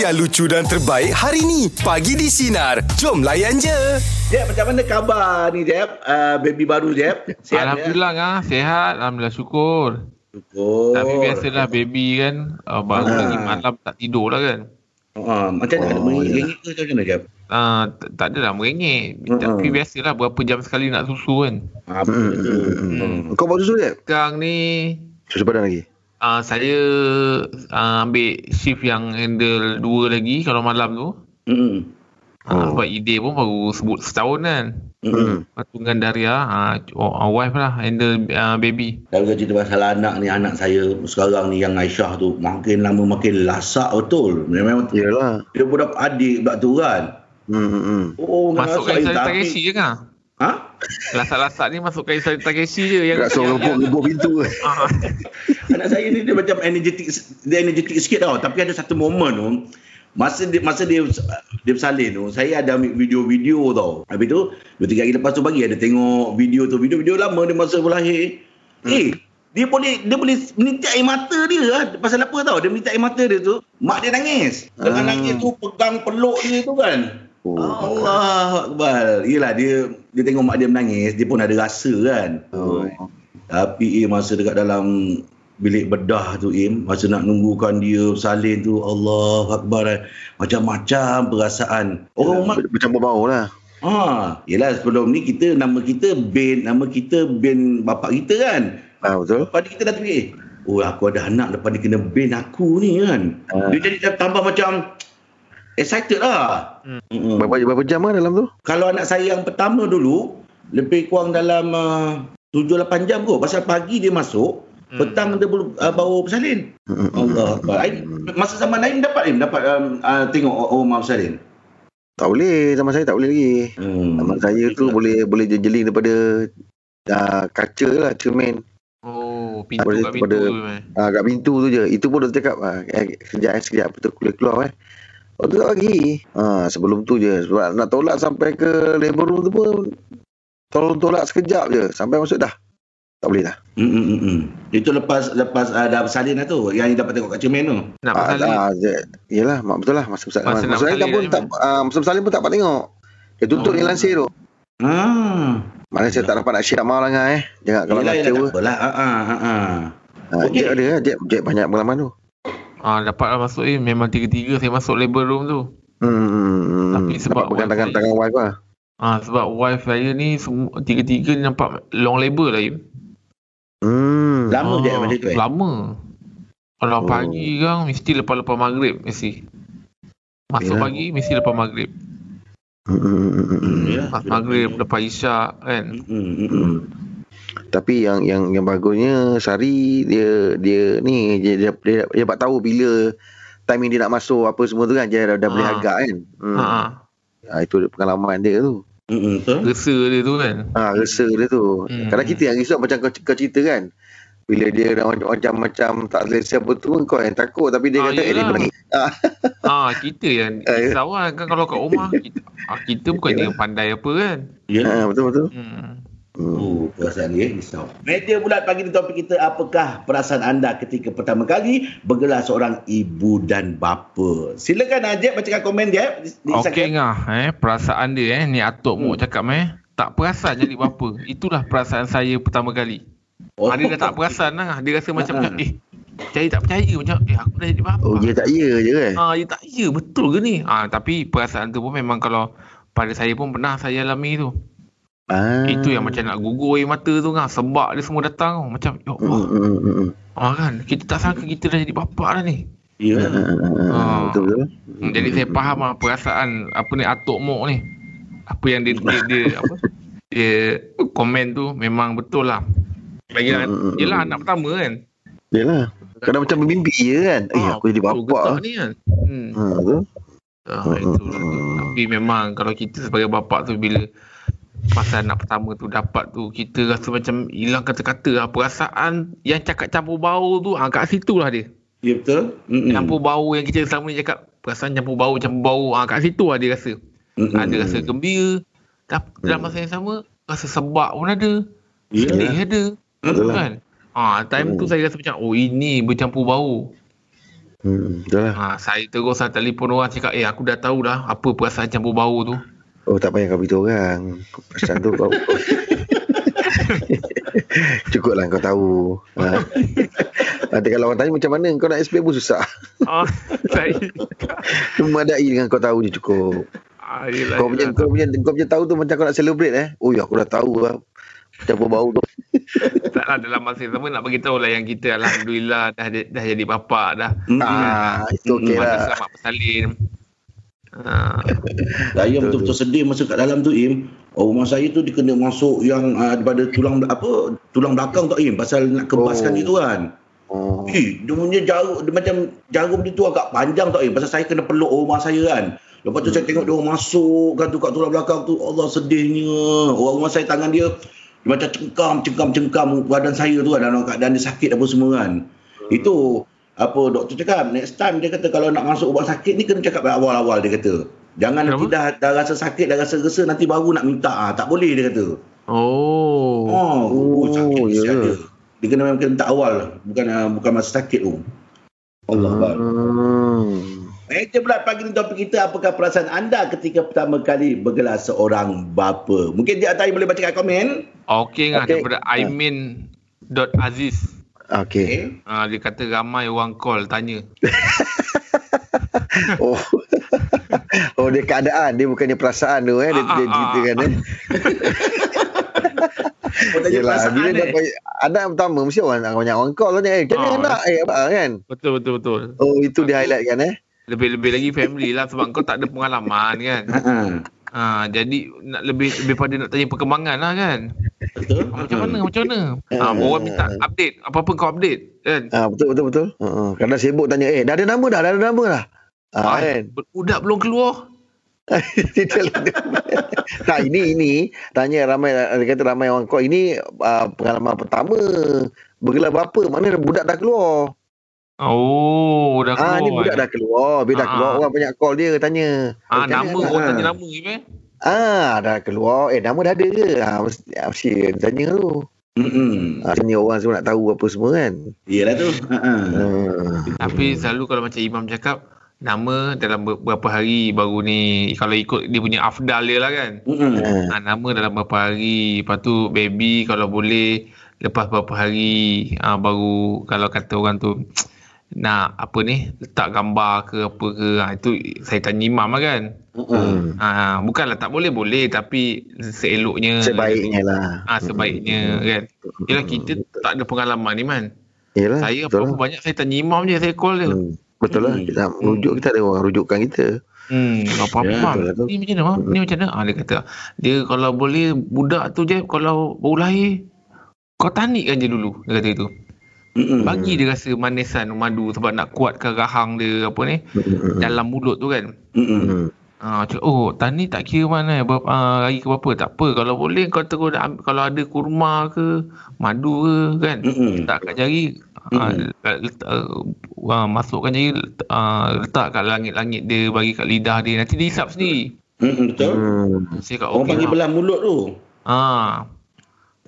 yang lucu dan terbaik hari ni. Pagi di Sinar. Jom layan je. Jeb, macam mana khabar ni Jeb? Uh, baby baru Jeb? Sihat, Alhamdulillah ngah sihat. Alhamdulillah syukur. Syukur. Tapi biasalah baby kan uh, baru Ah. lagi malam tak tidur lah kan. Uh, macam mana? Oh, Mengingin ke macam mana Jeb? Uh, tak, tak adalah merengek. Mm-mm. Tapi biasalah berapa jam sekali nak susu kan. Ah, tu. Hmm. Kau bawa susu je? Sekarang ni Susu badan lagi? Uh, saya uh, ambil shift yang handle dua lagi kalau malam tu. Hmm. Uh, Oh. Sebab ide pun baru sebut setahun kan. Hmm. Patungan Daria, uh, uh, wife lah handle uh, baby. Kalau kita cerita pasal anak ni, anak saya sekarang ni yang Aisyah tu, makin lama makin lasak betul. Memang Yalah. dia pun dapat adik pula tu kan. Hmm, hmm. Oh, Masuk kat ni, Isari tapi- Takeshi je kan? Ha? Lasak-lasak ni masuk Isari Takeshi je. Yang, Tak so yang, rebuk pintu. Anak saya ni dia macam energetik dia energetik sikit tau tapi ada satu momen tu masa dia masa dia dia bersalin tu saya ada ambil video-video tau habis tu dua tiga hari lepas tu bagi ada tengok video tu video-video lama dia masa berlahir hmm. eh dia boleh dia boleh menitik air mata dia lah. pasal apa tau dia menitik air mata dia tu mak dia nangis dengan Ah. nangis tu pegang peluk dia tu kan Oh. Allah Akbar Yelah dia Dia tengok mak dia menangis Dia pun ada rasa kan Oh. tapi Im masa dekat dalam bilik bedah tu Im, masa nak nunggukan dia salin tu Allah Akbar eh. macam-macam perasaan. Orang rumah Macam bau lah. ha, yelah sebelum ni kita nama kita bin nama kita bin bapak kita kan. Ah, betul. Ni kita dah fikir, oh aku ada anak lepas ni kena bin aku ni kan. Ah. Dia jadi tambah macam excited lah. Hmm. Mm-mm. Berapa, berapa jam lah dalam tu? Kalau anak saya yang pertama dulu lebih kurang dalam uh, 7-8 jam kot. Pasal pagi dia masuk, Hmm. petang dia baru uh, bawa bersalin. Hmm, hmm, Allah Akbar. Ain, Masa zaman lain dapat Im? Dapat um, uh, tengok oh, rumah bersalin? Tak boleh. Zaman saya tak boleh lagi. Hmm. Zaman saya tu boleh boleh jeling daripada uh, kaca lah, cermin. Oh, pintu kat pintu pada- tu eh. Ah, kat pintu tu je. Itu pun dia cakap, ah, eh, sekejap, eh, sekejap. Betul kulit keluar eh. Oh, tu tak lagi. Ah, sebelum tu je. Sebab nak tolak sampai ke labor room tu pun, tolong tolak sekejap je. Sampai masuk dah. Tak boleh dah. Hmm, hmm, hmm, hmm. Itu lepas lepas uh, dah bersalin lah tu. Yang dapat tengok kat cermin tu. Nak Ah, bersalin. ah, je- yelah, mak betul lah. Masa bersalin. Masa Masa, masa bersalin pun ni tak, ah, masa bersalin pun tak dapat tengok. Dia tutup Oh. yang lansir tu. Ah. Mana saya tak dapat nak share malam lah eh. Jangan kalau Yelah, nak yelah, kecewa. tak apalah. Ha, ha, ha, ha. Ah, Okey. Jack ada lah. Jack, Jack banyak pengalaman tu. Ah, dapatlah masuk eh. Memang tiga-tiga saya masuk labor room tu. Hmm. Tapi sebab pegang wife tangan, saya- tangan wife lah. Ah, sebab wife saya ni semua tiga-tiga ni nampak long labor lah Im. Hmm. Lama Ah, je macam tu eh? Lama. Kalau Oh. pagi kan mesti lepas-lepas maghrib mesti. Masuk Yelah. pagi mesti lepas maghrib. Hmm. Ya. Lepas maghrib, lepas isyak kan. Hmm, hmm, hmm, hmm. Tapi yang yang yang bagusnya Sari dia dia ni dia dia, dia, dia dapat tahu bila timing dia nak masuk apa semua tu kan dia dah, dah boleh Ah. agak kan. Hmm. Ha. ha. Ha, itu pengalaman dia tu. Hmm, hmm, betul. Resa dia tu kan. Ha rasa dia tu. Hmm. Kadang kita yang risau macam kau, kau cerita kan. Bila dia dah macam macam, tak selesa apa tu kau yang takut tapi dia Ah, kata eh dia menangis. Ah, Ah, kita yang ya. risau lah kan kalau kat rumah kita, kita bukan Yelah. yang pandai apa kan. Ya. ha, betul betul. Hmm. Hmm. Oh, perasaan dia risau. Media bulat pagi ni topik kita apakah perasaan anda ketika pertama kali bergelar seorang ibu dan bapa. Silakan Ajib bacakan komen dia. Di, di Okey ngah eh perasaan dia eh ni atuk Hmm. mu cakap eh tak perasan jadi bapa. Itulah perasaan saya pertama kali. Oh. dia dah tak perasan lah. Dia rasa macam Ha. macam eh saya tak percaya macam eh aku dah jadi bapa. Oh dia tak ya je kan. Ah, dia tak ya betul ke ni? Ah, tapi perasaan tu pun memang kalau pada saya pun pernah saya alami tu. Ah. Itu yang macam nak gugur air mata tu kan. Sebab dia semua datang. Macam ya Allah. hmm, hmm, hmm. Ah kan. Kita tak sangka kita dah jadi bapa dah ni. Ya. Ah, ah, ah, Ah. Betul betul. Hmm, Jadi saya faham lah perasaan apa ni atuk mok ni. Apa yang dia dia, dia apa? Dia komen tu memang betul lah. Lagi hmm, hmm, yelah hmm. anak pertama kan. Yalah. Kadang macam bermimpi je kan. Eh Ah, aku jadi betul bapa. getak ni kan. Hmm. Ha betul. Ah, itu hmm, hmm. Tapi memang kalau kita sebagai bapa tu bila masa anak pertama tu dapat tu kita rasa macam hilang kata-kata lah. Perasaan yang cakap campur bau tu ah, kat situ lah dia. Ya betul. Mm-mm. Campur bau yang kita selama ni cakap perasaan campur bau campur bau ah, kat situ lah dia rasa. Mm-mm. Ada rasa gembira. Tapi dalam masa yang sama rasa sebab pun ada. Ya. Sedih ada. Betul lah. Kan? Ah, time tu Hmm. saya rasa macam oh ini bercampur bau. Hmm, lah. Ha, saya terus lah telefon orang cakap, eh aku dah tahu dah apa perasaan campur bau tu. Oh tak payah kau beritahu orang. Perasaan tu kau Cukup lah kau tahu. Ha. Nanti kalau orang tanya macam mana kau nak explain pun susah. Ah. Memadai dengan kau tahu je cukup. Ah, yelah, Kau punya yelah. kau punya kau punya tahu tu macam kau nak celebrate eh. Oh ya aku dah tahu lah. Campur bau tu. Tak lah dalam masa yang sama nak bagi tahu lah yang kita Alhamdulillah dah, dah jadi bapa dah. Ah, itu okey lah. selamat bersalin. Ah, Saya betul-betul sedih masa kat dalam tu Im. Oh, rumah saya tu dia kena masuk yang uh, daripada tulang apa tulang belakang tu Im pasal nak kebaskan Oh. dia tu kan. Oh. Eh, dia punya jarum dia macam jarum dia tu agak panjang tak Im pasal saya kena peluk rumah saya kan. Lepas tu saya tengok dia orang masuk kan tu kat tulang belakang tu Allah sedihnya. Orang rumah saya tangan dia dia macam cengkam cengkam cengkam badan saya tu kan dalam keadaan dia sakit apa semua kan. Itu apa doktor cakap next time dia kata kalau nak masuk ubat sakit ni kena cakap awal-awal dia kata. Jangan nanti dah, dah rasa sakit, dah rasa resa nanti baru nak minta. Ah, tak boleh dia kata. oh. Oh, oh, Oh, sakit ya mesti ke? ada. Dia kena memang kena minta awal. Bukan ah, bukan masa sakit tu. Allah Akbar. Hmm. Meja pula pagi ni topik kita apakah perasaan anda ketika pertama kali bergelar seorang bapa? Mungkin dia Atai boleh baca kat komen. Okey Okey. daripada Aimin.aziz. Okey. Okay. Ah, dia kata ramai orang call tanya. Oh. oh dia keadaan dia bukannya perasaan tu eh dia, Ah, dia ah, ceritakan ah. eh. Oh, tanya Yelah, perasaan bila eh. dapat anak pertama mesti orang banyak orang call tanya eh macam mana Ah. anak eh apa kan. Betul betul betul. Oh itu dia highlight kan eh. Lebih-lebih lagi family lah sebab kau tak ada pengalaman kan. Ha. Ha, jadi nak lebih lebih pada nak tanya perkembangan lah kan. Betul? Ah, Macam mana macam mana? Ha, orang minta update. Apa-apa kau update kan. Ah betul betul betul. Uh, kadang sibuk tanya eh dah ada nama dah dah ada nama dah. Ah kan. Budak belum keluar. Tak ini ini tanya ramai dia kata ramai orang call ini uh, pengalaman pertama bergelar bapa mana budak dah keluar. Oh, dah keluar. Ah ni budak dah keluar, bila dah Ah, keluar ah. orang banyak call dia tanya. Ah, nama orang Ah. tanya nama ni eh. Ah dah keluar. Eh nama dah ada ke? Ah mesti, mesti tanya tu. Hmm. Ah tanya orang semua nak tahu apa semua kan. Iyalah tu. Ah. Tapi selalu kalau macam Imam cakap, nama dalam beberapa hari baru ni kalau ikut dia punya afdal dia lah kan. Hmm. Ah. Ha, nama dalam beberapa hari. Lepas tu baby kalau boleh lepas beberapa hari ha, baru kalau kata orang tu nak apa ni letak gambar ke apa ke ha, itu saya tanya imam lah kan Hmm. ha, bukanlah tak boleh boleh tapi seeloknya Sebaiknya lah. ha, sebaiknya kan Yelah kita tak ada pengalaman ni man Yalah. saya apa-apa lah. banyak saya tanya imam je saya call dia Hmm. Betul lah. Hmm. Kita nak rujuk kita ada orang rujukan kita. Hmm, apa-apa Ya, Mam. betul lah. Ni macam mana? Ni macam mana? Ah, dia kata, dia kalau boleh budak tu je kalau baru lahir kau tanikkan je dulu dia kata itu. Hmm. Bagi dia rasa manisan madu sebab nak kuatkan rahang dia apa ni Hmm. dalam mulut tu kan. Ah, cakap, oh tani tak kira mana berapa ah, hari ke berapa tak apa kalau boleh kau terus ambil, kalau ada kurma ke madu ke kan Hmm. letak kat jari ah, letak, uh, masukkan jari uh, letak kat langit-langit dia bagi kat lidah dia nanti dia hisap sendiri Hmm. Betul. Hmm. saya kat Orang okey panggil Mak. belah mulut tu. Ah.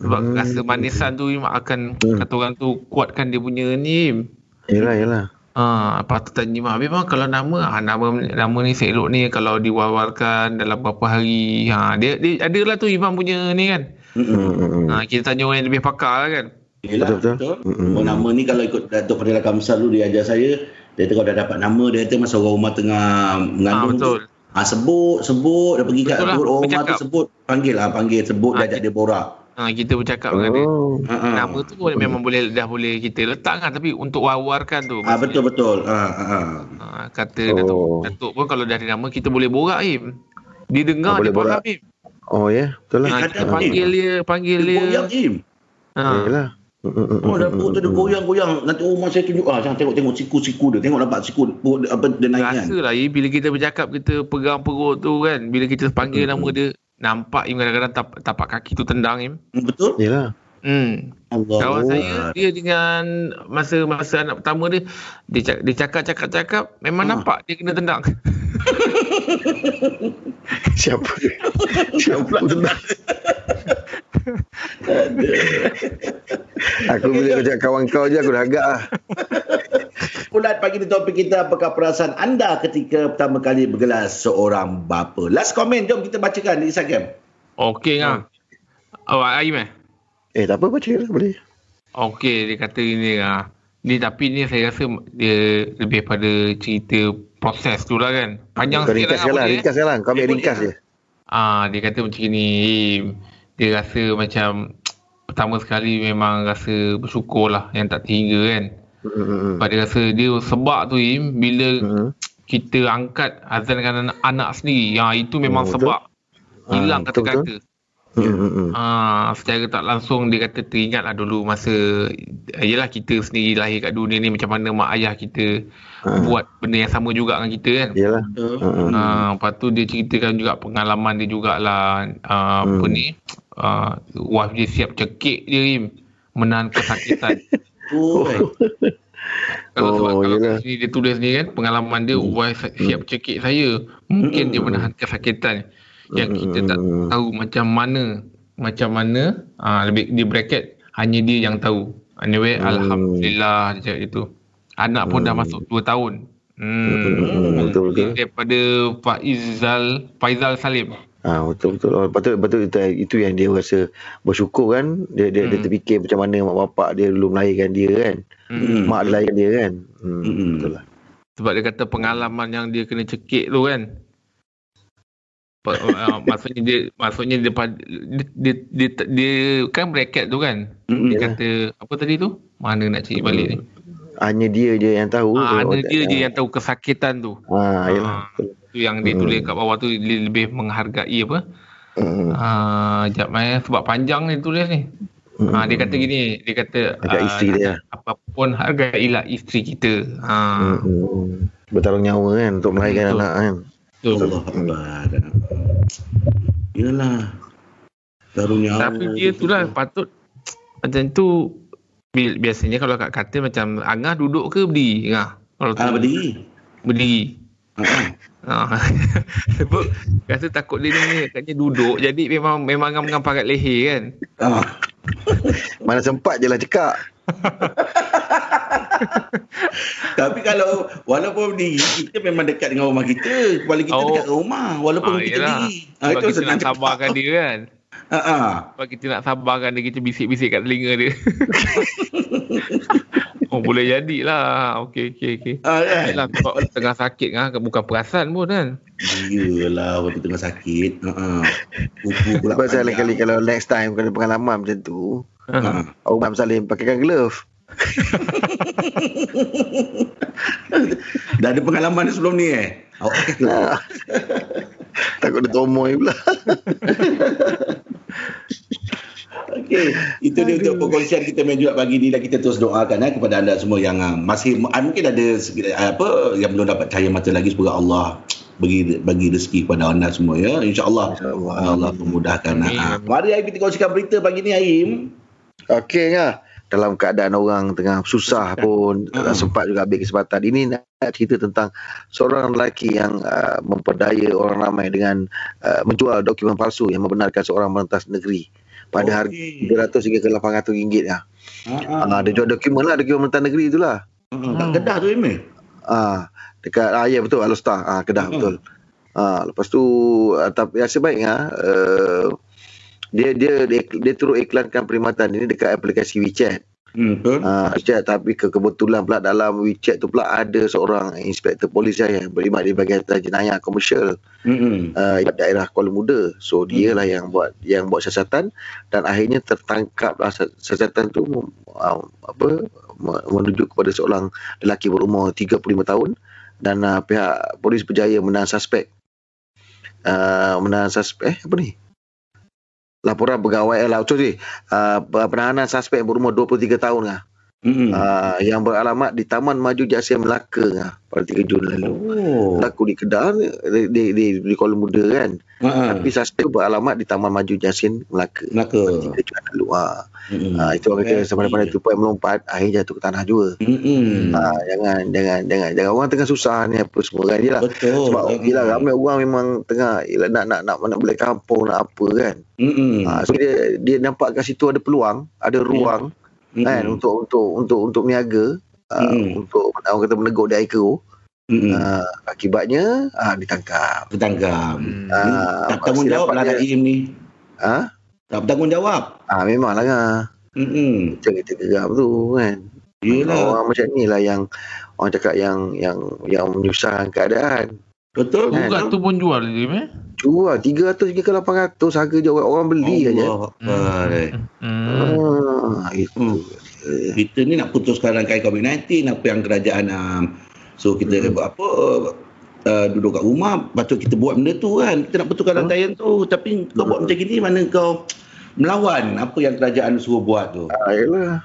Sebab Hmm. hmm. rasa manisan tu Im, akan Hmm. kata orang tu kuatkan dia punya ni. Yalah, yalah. Ah, apa tu tanya mak memang kalau nama ah, nama nama ni seelok ni kalau diwawarkan dalam beberapa hari. Ha dia, dia adalah tu Imam punya ni kan. Hmm. Hmm. hmm. Ha kita tanya orang yang lebih pakar lah kan. Yelah, Betul, betul. betul. Oh, nama ni kalau ikut Datuk Fadil Kamsal tu dia ajar saya, dia kata kalau dah dapat nama, dia kata masa orang rumah tengah Ah mengandung betul. tu, ah, sebut, sebut, dia pergi kat Betul lah, orang rumah tu sebut, panggil lah, panggil, sebut, dia Ah, ajak dia borak. Ha kita bercakap dengan dia. Oh. Ha, ha. Nama tu pun memang boleh dah boleh kita letak kan tapi untuk war-warkan tu. Ah, betul, betul. Ah, ah, ah. Ha, kata Datuk, Oh. Datuk pun kalau dah ada nama kita boleh borak Im. Dia dengar Ah, dia boleh faham borak. Im. Oh ya, betul lah. Ha, kita panggil dia, panggil Dia dia. goyang, Im. Ha. Yalah. Oh, hmm, dapur tu dia goyang-goyang. Nanti rumah saya tunjuk, ah, jangan tengok-tengok siku-siku dia. Tengok nampak siku, perut apa, dia naik kan. Rasa lah Im, bila kita bercakap kita pegang perut tu kan. Bila kita panggil Hmm. nama dia, nampak Im kadang-kadang tap, tapak kaki tu tendang Im. Hmm, Betul? Yalah. Hmm. Allah. Kawan saya dia dengan masa masa anak pertama dia dia cak- dia cakap cakap cakap memang Ha. nampak dia kena tendang. Siapa? Siapa tenang? Aku bila kau cakap kawan kau je aku dah agak lah. Ulat pagi ni topik kita apakah perasaan anda ketika pertama kali bergelar seorang bapa. Last comment jom kita bacakan di Instagram. Okey ngah. Oh, Aim eh? Eh, tak apa baca lah boleh. Okey, dia kata ini ah. Ni tapi ni saya rasa dia lebih pada cerita proses tu lah kan. Panjang sikit ringkas lah. lah, eh? ringkas lah. Kau ambil ringkas boleh. je. Ah, dia kata macam ni. Dia rasa macam pertama sekali memang rasa bersyukur lah yang tak terhingga kan. Hmm. Sebab dia rasa dia sebab tu Im bila Hmm. kita angkat azankan anak, anak sendiri. Ya, itu memang Oh, betul. sebab hilang Ah, betul, kata-kata. Hmm, hmm, hmm. Ah, secara tak langsung dia kata teringat lah dulu masa yelah kita sendiri lahir kat dunia ni macam mana mak ayah kita Ah. buat benda yang sama juga dengan kita kan. Yalah. Uh, Hmm. Ah, lepas tu dia ceritakan juga pengalaman dia jugalah ah, apa Hmm. ni ah, wife dia siap cekik dia Im menahan kesakitan. oh, kalau Oh, sebab kalau yelah. sini dia tulis ni kan pengalaman dia wife siap cekik saya mungkin dia menahan kesakitan. Yang kita tak Hmm. tahu macam mana macam mana ah lebih di bracket hanya dia yang tahu. Anyway Hmm. alhamdulillah dia cakap gitu. Anak pun dah masuk 2 tahun. Hmm, Hmm, betul, betul. Dia daripada Faizal Faizal Salim Ah betul betul. Oh, patut patut itu, itu yang dia rasa bersyukur kan. Dia dia, dia Hmm. terfikir macam mana mak bapak dia dulu melahirkan dia kan. hmm. Mak dia lahirkan dia kan. Hmm, Hmm. betul lah. sebab dia kata pengalaman yang dia kena cekik tu kan Pa- uh, maksudnya dia maksudnya dia, dia, dia, dia, dia kan bracket tu kan Mm-mm. dia kata apa tadi tu mana nak cari balik ni Hanya dia je yang tahu. ah, Dia- ada dia je yang tahu kesakitan tu Ah, yalah. Ah, tu yang dia tulis kat bawah tu dia lebih menghargai apa Hmm. ah jap eh sebab panjang ni tulis ni ah, dia kata gini dia kata Hargai ah, isteri dia. apapun hargailah isteri kita ah Hmm, hmm. Bertaruh nyawa kan untuk melahirkan Betul. anak kan. betul Allah Akbar. Yalah. Tapi dia tu lah patut macam tu bi- biasanya kalau kat katil macam Angah duduk ke berdiri Angah? Kalau tu Ah, berdiri. berdiri. Ah, Ha. Sebab rasa takut dia ni katnya duduk jadi memang memang Angah mengamparat leher kan. ah. Mana sempat je lah cekak. Tapi kalau walaupun berdiri, kita memang dekat dengan rumah kita. Kepala kita Oh. dekat rumah. Walaupun Ah, kita berdiri. Ah, Sebab itu kita senang nak sabarkan dia kan. Ah, ah. Sebab kita nak sabarkan dia kita bisik-bisik kat telinga dia. oh boleh jadilah. Okey okey okey. Ah, kan? Yalah sebab tengah sakit kan bukan perasan pun kan. Yelah, waktu tengah sakit. Kuku pula Pasal kali kalau next time kalau pengalaman macam tu, Ah. Umar Salim pakaikan glove. Dah ada pengalaman ni sebelum ni eh? Awak pakai. Nah. Takut dia tomoy pula. Okey, itu dia untuk perkongsian kita main juga pagi ni dan kita terus doakan eh, kepada anda semua yang uh, masih uh, mungkin ada uh, apa yang belum dapat cahaya mata lagi semoga Allah bagi bagi rezeki kepada anda semua ya. Insyaallah. InsyaAllah. Allah memudahkan uh, mari Aim kita kongsikan berita pagi ni Aim. Okey ya. Dalam keadaan orang tengah susah pun Hmm. tak sempat juga ambil kesempatan. Ini nak cerita tentang seorang lelaki yang uh, memperdaya orang ramai dengan uh, menjual dokumen palsu yang membenarkan seorang merentas negeri pada harga Okey. 300 hingga ke 800 ringgit ya. ha Ah, dia jual dokumen lah, dokumen merentas negeri itulah. kat Kedah tu eh? Ah, dekat ah, ya betul Alostar, ah Kedah Hmm. betul. Ah, lepas tu tapi rasa baik ah uh, dia, dia dia dia turut iklankan perkhidmatan ini dekat aplikasi WeChat. Hmm, betul. Ah, WeChat tapi ke kebetulan pula dalam WeChat tu pula ada seorang inspektor polis yang berkhidmat di bahagian jenayah komersial Hmm. uh, daerah Kuala Muda. So dia lah yang buat yang buat siasatan dan akhirnya tertangkaplah si- siasatan tu uh, apa me- menuju kepada seorang lelaki berumur 35 tahun dan uh, pihak polis berjaya menahan suspek. Uh, menahan suspek eh, apa ni? Laporan pegawai eh, lah, sorry, uh, penahanan suspek berumur 23 tahun lah. Hmm. Uh, yang beralamat di Taman Maju Jasia Melaka lah, pada 3 Jun lalu. Oh. Berlaku di Kedah di, di, di, di Kuala Muda kan. Ha. Tapi suspek beralamat di Taman Maju Jasin Melaka. Melaka. Tiga Jun lalu. Ha. Hmm. Ha, itu orang kata Eh, sampai pada tupai melompat, akhirnya jatuh ke tanah juga. Hmm. Ha, jangan jangan jangan jangan orang tengah susah ni apa semua kan jelah. Betul. Sebab gila ramai orang memang tengah yelah, nak nak nak nak balik kampung nak apa kan. Hmm. Ha, so dia dia nampak kat situ ada peluang, ada ruang Hmm. kan untuk untuk untuk untuk berniaga uh, Hmm. untuk orang kata meneguk di air keruh. Mm-mm. Uh, akibatnya uh, ditangkap. Ketangkap. Hmm. Ah, tak bertanggungjawab lah dapat dia- Rahim ni. Ah, Tak bertanggungjawab. ah memanglah kan. Mm-mm. Macam kita geram tu kan. Yelah. Orang macam ni lah yang orang cakap yang yang yang menyusahkan keadaan. Betul. Urat tu pun jual dia eh. Jual 300 hingga ke 800 harga je orang, orang beli aja. Allah Akbar. Hmm. Ah, itu. Hmm. Kita ni nak putuskan rangkaian COVID-19 apa yang kerajaan um, so kita Hmm. buat apa uh, duduk kat rumah patut kita buat benda tu kan kita nak putuskan rantaian tu tapi kau buat Hmm. macam gini mana kau melawan apa yang kerajaan suruh buat tu Ah, yalah.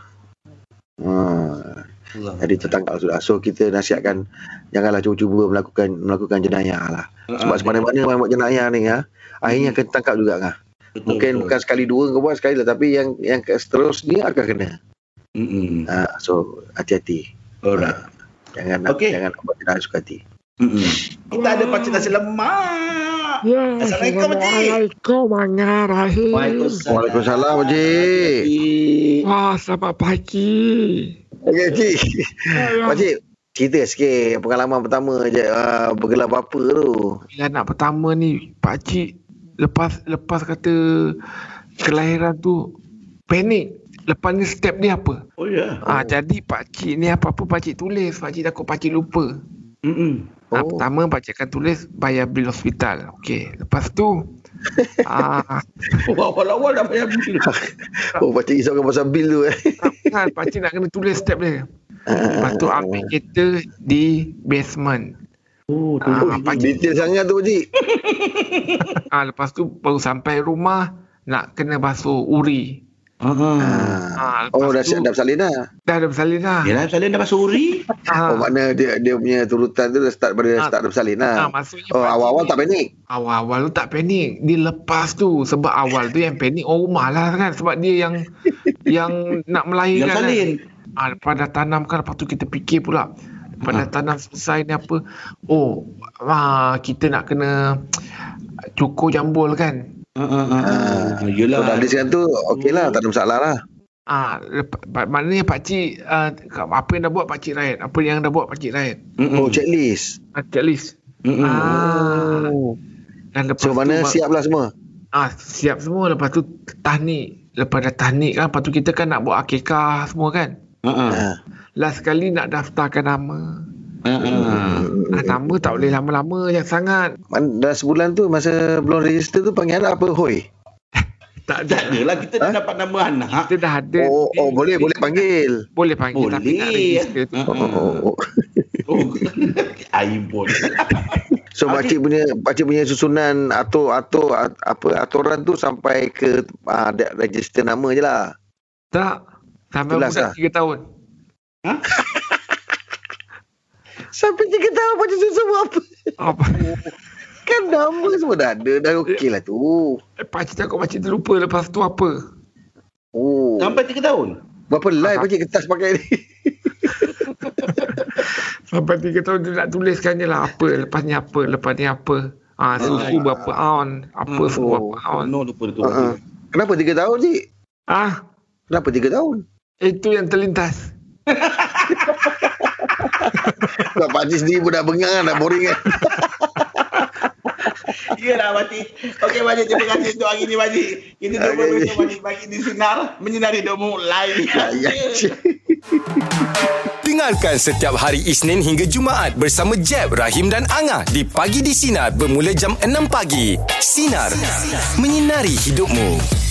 Ah, jadi tertangkap sudah. So kita nasihatkan janganlah cuba-cuba melakukan melakukan jenayah lah. Sebab Ah, semana-mana orang buat jenayah ni ya, akhirnya akan tertangkap juga kan. betul, Mungkin betul. bukan sekali dua kau buat sekali lah tapi yang yang seterusnya akan kena. Mm-mm. Ha, so hati-hati. Alright. Jangan Okey. jangan buat jenayah suka hati. Mm-mm. Kita ada pakcik nasi lemak. Ya, Assalamualaikum, Pakcik. Assalamualaikum, Manga Rahim. Waalaikumsalam. Waalaikumsalam, Pakcik. Pakcik. Wah, selamat pagi. Okey, Cik. Pak Cik, cerita sikit pengalaman pertama je uh, bergelar apa tu. Bila anak pertama ni Pak Cik lepas lepas kata kelahiran tu panik. Lepas ni step dia apa? Oh ya. Ah jadi Pak Cik ni apa-apa Pak Cik tulis. Pak Cik takut Pak Cik lupa. Mm-mm. Ah, Oh. pertama Pak Cik akan tulis bayar bil hospital. Okey. Lepas tu ah Oh, awal-awal dah bayar bil. Oh, Pak Cik risaukan pasal bil tu eh. kan Pak Cik nak kena tulis step dia. Lepas tu ambil kereta di basement. Oh, tu. Ah, Pak Cik Detail sangat tu, Pak Cik. ah lepas tu baru sampai rumah nak kena basuh uri. Ah. Ah, lepas Oh, dah tu, siap dah bersalin dah. dah ada bersalin dah. Yalah, salin dah basuh uri. Ah, Oh, makna dia dia punya turutan tu dah start pada Ah. start dah bersalin ah, lah. maksudnya Oh, awal-awal tak panik. Awal-awal tu tak panik. Dia lepas tu. Sebab awal tu yang panik orang rumah lah kan. Sebab dia yang yang nak Yang melahirkan. salin. Kan. Ah, lepas dah tanam kan. Lepas tu kita fikir pula. Lepas dah tanam selesai ni apa. Oh, ah, kita nak kena cukur jambul kan. Ah, ah, ah, ah. So, Yelah. dah ada sekarang tu, okey lah. Tak ada masalah lah. Ah, lepas, maknanya pakcik uh, apa yang dah buat pakcik Raid? Apa yang dah buat pakcik Raid? Mm-mm. Oh, checklist. Ah, checklist. Mm-mm. Ah. Oh. Dan lepas So, mana tu, siap lah semua? Ah, siap semua. Lepas tu tahnik. Lepas dah tahnik kan. Lepas tu kita kan nak buat akikah semua kan. Ah, ah. Ha. Last kali nak daftarkan nama. Ah, ah. Ah, nama tak boleh lama-lama yang sangat. Dah sebulan tu masa belum register tu panggil anak apa? Hoi. Tak Tak ada. lah kita dah dapat nama anak. Kita dah ada. Oh, oh boleh boleh panggil. Boleh panggil tapi nak Boleh. register tu. Oh, oh, oh. Oh. Aibon. So pakcik punya pakcik punya susunan atur atur at- apa aturan tu sampai ke uh, register nama je lah. Tak. Sampai budak lah. 3 tahun. Sampai 3 tahun pakcik susun buat apa? Apa? Kan nama semua dah ada dah okey lah tu. Eh, Pakcik takut pakcik terlupa lepas tu apa? Oh. Sampai 3 tahun. Berapa live pakcik kertas pakai ni? Sampai 3 tahun dia nak tuliskan je lah apa. Lepas ni apa. Lepas ni apa. Ah, susu berapa on. Apa Hmm. semua berapa on. No lupa tu. Uh-uh. Kenapa 3 tahun cik? Ah, Kenapa 3 tahun? itu yang terlintas. Sebab pakcik sendiri pun dah bengang kan, dah boring kan. Iyalah Pakcik. Okey Pakcik, terima kasih untuk hari ni Pakcik. Kita jumpa besok Pakcik pagi di sinar menyinari hidupmu lain. Ya, cik. Dengarkan setiap hari Isnin hingga Jumaat bersama Jeb, Rahim dan Angah di Pagi di Sinar bermula jam 6 pagi. Sinar. Menyinari hidupmu.